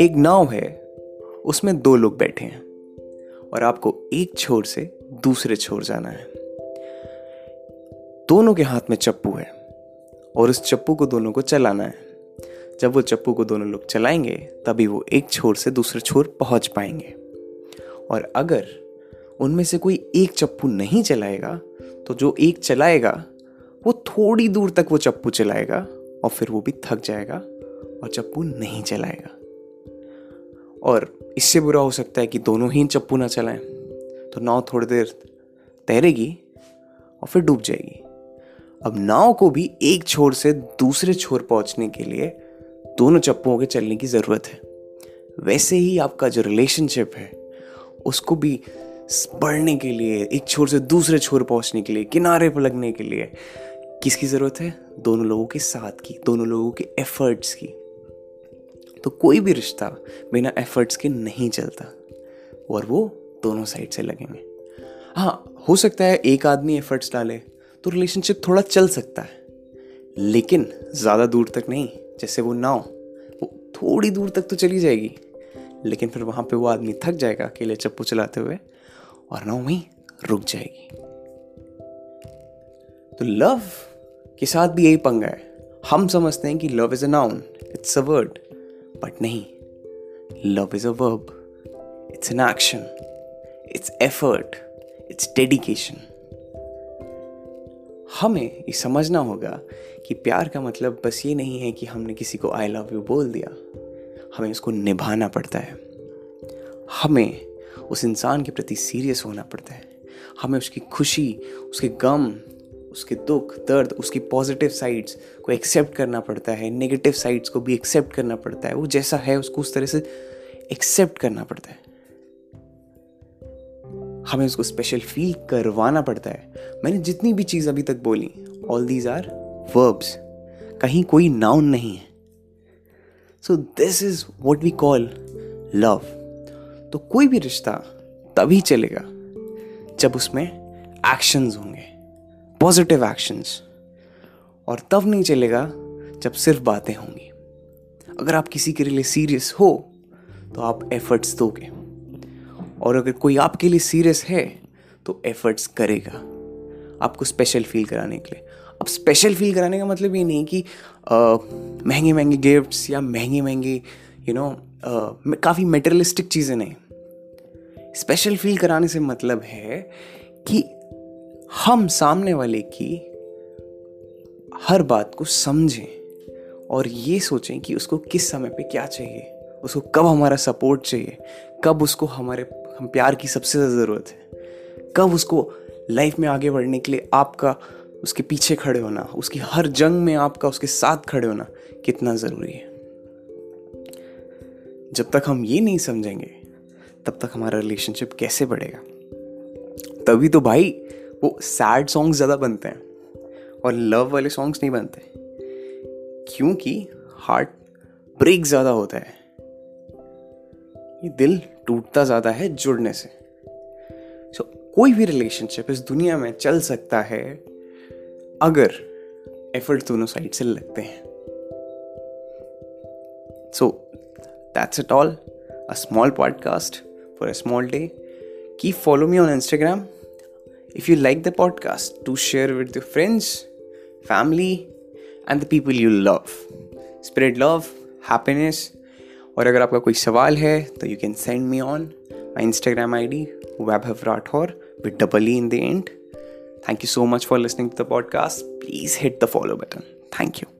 एक नाव है, उसमें दो लोग बैठे हैं और आपको एक छोर से दूसरे छोर जाना है। दोनों के हाथ में चप्पू है और उस चप्पू को दोनों को चलाना है। जब वो चप्पू को दोनों लोग चलाएँगे, तभी वो एक छोर से दूसरे छोर पहुँच पाएँगे। और अगर उनमें से कोई एक चप्पू नहीं चलाएगा तो जो एक चलाएगा वो थोड़ी दूर तक वो चप्पू चलाएगा और फिर वो भी थक जाएगा और चप्पू नहीं चलाएगा। और इससे बुरा हो सकता है कि दोनों ही चप्पू ना चलाएँ तो नाव थोड़ी देर तैरेगी और फिर डूब जाएगी। अब नाव को भी एक छोर से दूसरे छोर पहुँचने के लिए दोनों चप्पुओं के चलने की ज़रूरत है। वैसे ही आपका जो रिलेशनशिप है, उसको भी बढ़ने के लिए, एक छोर से दूसरे छोर पहुँचने के लिए, किनारे पर लगने के लिए किसकी ज़रूरत है? दोनों लोगों के साथ की, दोनों लोगों के एफर्ट्स की। तो कोई भी रिश्ता बिना एफर्ट्स के नहीं चलता, और वो दोनों साइड से लगेंगे। हाँ हो सकता है एक आदमी एफर्ट्स डाले तो रिलेशनशिप थोड़ा चल सकता है, लेकिन ज़्यादा दूर तक नहीं, जैसे वो नाव वो थोड़ी दूर तक तो चली जाएगी, लेकिन फिर वहाँ पे वो आदमी थक जाएगा अकेले चप्पू चलाते हुए, और ना वहीं रुक जाएगी। तो लव के साथ भी यही पंगा है। हम समझते हैं कि love is a noun it's a word but नहीं। Love is a verb it's an action it's effort it's dedication हमें ये समझना होगा कि प्यार का मतलब बस ये नहीं है कि हमने किसी को आई लव यू बोल दिया। हमें उसको निभाना पड़ता है। हमें उस इंसान के प्रति सीरियस होना पड़ता है। हमें उसकी खुशी, उसके गम उसके दुख, दर्द, उसकी पॉजिटिव साइड्स को एक्सेप्ट करना पड़ता है नेगेटिव साइड्स को भी एक्सेप्ट करना पड़ता है, वो जैसा है उसको उस तरह से एक्सेप्ट करना पड़ता है। हमें उसको स्पेशल फील करवाना पड़ता है। मैंने जितनी भी चीज़ अभी तक बोली ऑल दीज आर वर्ब्स कहीं कोई नाउन नहीं है। So this is what we call love तो कोई भी रिश्ता तभी चलेगा जब उसमें एक्शंस होंगे। पॉजिटिव एक्शंस और तब नहीं चलेगा जब सिर्फ़ बातें होंगी। अगर आप किसी के लिए सीरियस हो तो आप एफर्ट्स दोगे। और अगर कोई आपके लिए सीरियस है तो एफर्ट्स करेगा। आपको स्पेशल फील कराने के लिए। अब स्पेशल फील कराने का मतलब ये नहीं कि महँगे महँगे गिफ्ट्स या महँगे महँगे यू नो काफ़ी मेटेरियलिस्टिक चीज़ें नहीं। स्पेशल फील कराने से मतलब है कि हम सामने वाले की हर बात को समझें और ये सोचें कि उसको किस समय पे क्या चाहिए, उसको कब हमारा सपोर्ट चाहिए, कब उसको हमारे, हम प्यार की सबसे ज़्यादा ज़रूरत है, कब उसको लाइफ में आगे बढ़ने के लिए आपका, उसके पीछे खड़े होना, उसकी हर जंग में आपका, उसके साथ खड़े होना कितना ज़रूरी है। जब तक हम ये नहीं समझेंगे, तब तक हमारा रिलेशनशिप कैसे बढ़ेगा? तभी तो भाई वो सैड सॉन्ग्स ज़्यादा बनते हैं और लव वाले सॉन्ग्स नहीं बनते। क्योंकि हार्ट ब्रेक ज़्यादा होता है। ये दिल टूटता ज़्यादा है जुड़ने से। सो so, कोई भी रिलेशनशिप इस दुनिया में चल सकता है अगर एफर्ट दोनों साइड से लगते हैं। So that's it all a small podcast for a small day keep follow me on Instagram if you like the podcast do share with your friends family and the people you love spread love happiness और अगर आपका कोई सवाल है तो you can send me on my Instagram I D Vaibhav Rathore with double E in the end Thank you so much for listening to the podcast. Please hit the follow button. Thank you.